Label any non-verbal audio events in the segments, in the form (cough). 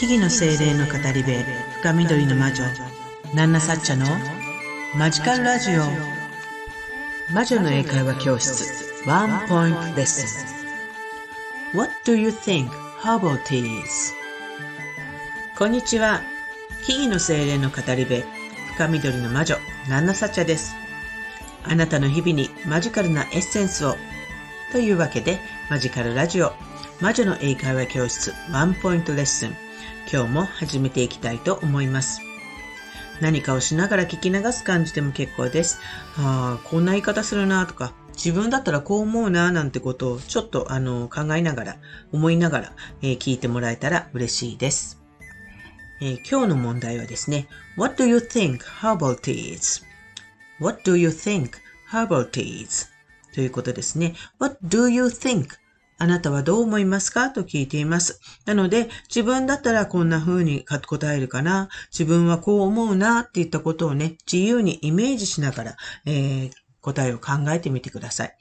木々の精霊の語り部深緑の魔女ナンナサッチャのマジカルラジオ。魔女の英会話教室ワンポイントレッスン。What do you think? Herbal teas? こんにちは。木々の精霊の語り部深緑の魔女ナンナサッチャです。あなたの日々にマジカルなエッセンスをというわけでマジカルラジオ魔女の英会話教室ワンポイントレッスン。今日も始めていきたいと思います。何かをしながら聞き流す感じでも結構です。ああ、こんな言い方するなとか、自分だったらこう思うななんてことをちょっとあの考えながら、思いながら、えー、聞いてもらえたら嬉しいです。えー、今日の問題はですね、What do you think herbal teas?What do you think herbal teas? ということですね。What do you think あなたはどう思いますか？と聞いています。なので、自分だったらこんな風に答えるかな。自分はこう思うなっていったことをね、自由にイメージしながら、えー、答えを考えてみてください。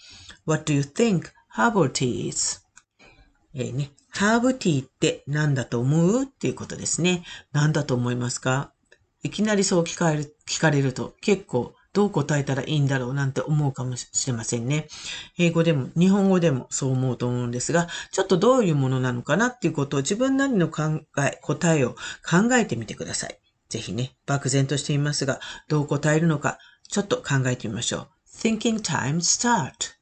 What do you think herbal tea is? えーね、ハーブティーって何だと思う？っていうことですね。何だと思いますか？いきなりそう聞かれる聞かれると結構どう答えたらいいんだろうなんて思うかもしれませんね。英語でも、日本語でもそう思うと思うんですが、ちょっとどういうものなのかなっていうことを自分なりの考え、答えを考えてみてください。ぜひね、漠然としていますが、どう答えるのか、ちょっと考えてみましょう。Thinking time start.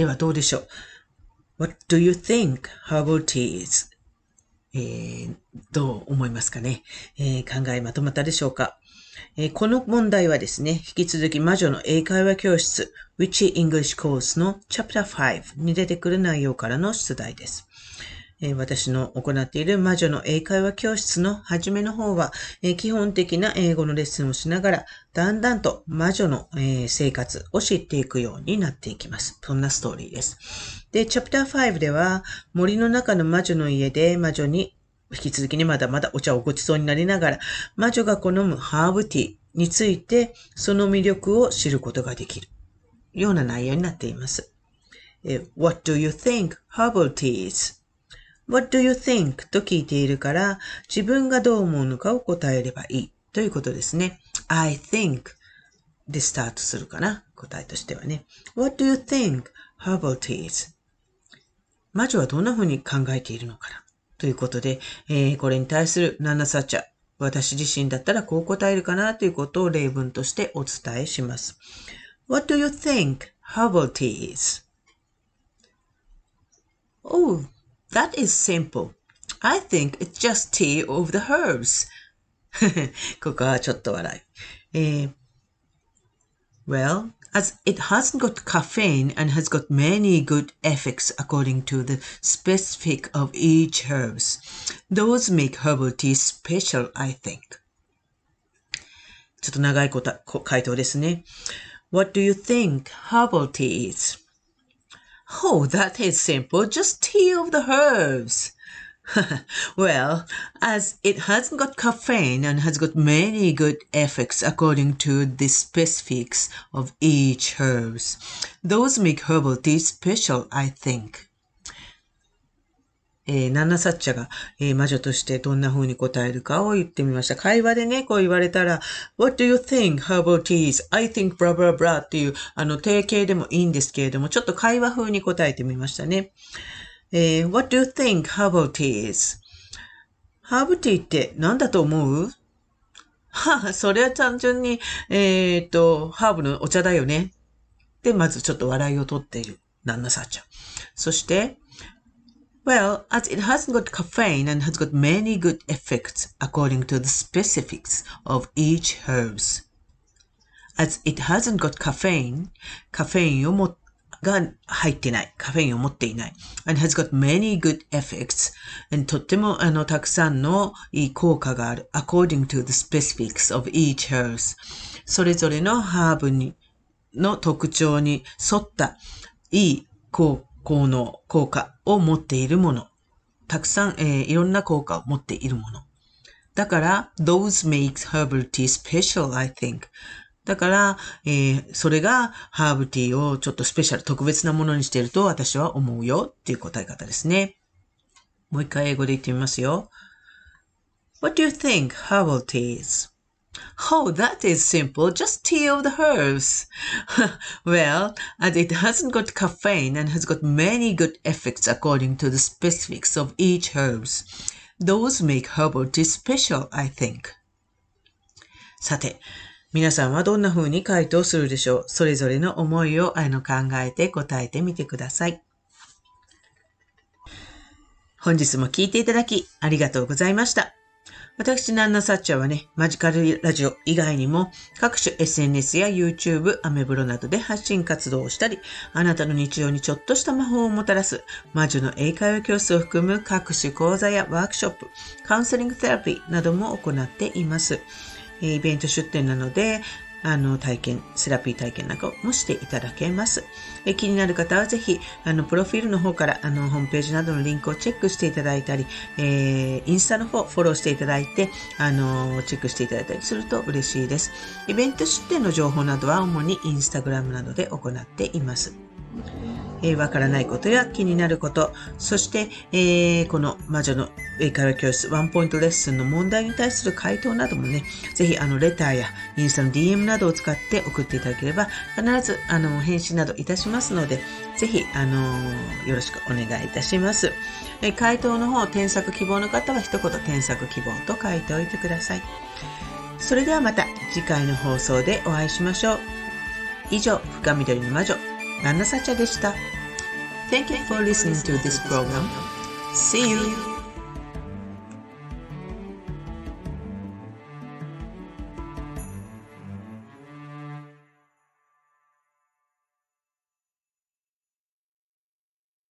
ではどうでしょう ?What do you think herbal teas? えー、どう思いますかね、えー、考えまとまったでしょうか、えー、この問題はですね、引き続き魔女の英会話教室 Which English Course の Chapter 5に出てくる内容からの出題です。え私の行っている魔女の英会話教室の初めの方は、え基本的な英語のレッスンをしながら、だんだんと魔女の、え生活を知っていくようになっていきます。そんなストーリーです。で、チャプター5では、森の中の魔女の家で魔女に引き続きにまだまだお茶をごちそうになりながら、魔女が好むハーブティーについて、その魅力を知ることができるような内容になっています。What do you think herbal teas? What do you think? と聞いているから、自分がどう思うのかを答えればいいということですね。I think でスタートするかな答えとしてはね。What do you think herbal teas? 魔女はどんな風に考えているのかなということで、えー、これに対するナナサチャ、私自身だったらこう答えるかなということを例文としてお伝えします。What do you think herbal teas? Oh, That is simple. I think it's just tea of the herbs. (laughs) ここはちょっと笑い。えー、well, as it hasn't got caffeine and has got many good effects according to the specific of each herbs. Those make herbal tea special, I think. ちょっと長い回答ですね。What do you think herbal tea is? Oh, that is simple. Just tea of the herbs. (laughs) well, as it hasn't got caffeine and has got many good effects according to the specifics of each herbs. Those make herbal tea special, I think. えー、ナナサッチャが、えー、魔女としてどんな風に答えるかを言ってみました。会話でね、こう言われたら、What do you think herbal teas?I think blah blah blah っていう、あの、定型でもいいんですけれども、ちょっと会話風に答えてみましたね。えー、What do you think herbal teas? ハーブティーって何だと思う？はあ、それは単純に、えっ、と、ハーブのお茶だよね。で、まずちょっと笑いをとっている、ナンナサッチャ。そして、Well, as it hasn't got caffeine and has got many good effects according to the specifics of each herbs. As it hasn't got caffeine, カフェインをもが入ってない。カフェインを持っていない。and has got many good effects. and とってもあのたくさんのいい効果がある。according to the specifics of each herbs. それぞれのハーブにの特徴に沿ったいい効 効能、効果を持っているもの。たくさん、えー、いろんな効果を持っているもの。だから、those makes herbal tea special, I think. だから、えー、それがハーブティーをちょっとスペシャル、特別なものにしていると私は思うよっていう答え方ですね。もう一回英語で言ってみますよ。What do you think herbal tea is? Oh, that is simple. Just tea of the herbs. well, as it hasn't got caffeine and has got many good effects according to the specifics of each herbs, those make herbal tea special, I think. さて、皆さんはどんな風に回答するでしょうそれぞれの思いをあの考えて答えてみてください。本日も聞いていただきありがとうございました。私、ナンナサッチャーはね、マジカルラジオ以外にも各種 SNS や YouTube、アメブロなどで発信活動をしたり、あなたの日常にちょっとした魔法をもたらす魔女の英会話教室を含む各種講座やワークショップ、カウンセリングセラピーなども行っています。イベント出店なので、あの、体験、セラピー体験なんかもしていただけます。え気になる方はぜひ、あの、プロフィールの方から、あの、ホームページなどのリンクをチェックしていただいたり、えー、インスタの方、フォローしていただいて、あの、チェックしていただいたりすると嬉しいです。イベント出店の情報などは主にインスタグラムなどで行っています。え、わからないことや気になること、そして、えー、この魔女の英会話教室ワンポイントレッスンの問題に対する回答などもね、ぜひあのレターやインスタの DM などを使って送っていただければ必ずあの返信などいたしますので、ぜひあのよろしくお願いいたします。え回答の方、添削希望の方は一言添削希望と書いておいてください。それではまた次回の放送でお会いしましょう。以上、深緑の魔女ナナサチャでした。Thank you for listening to this program. See you!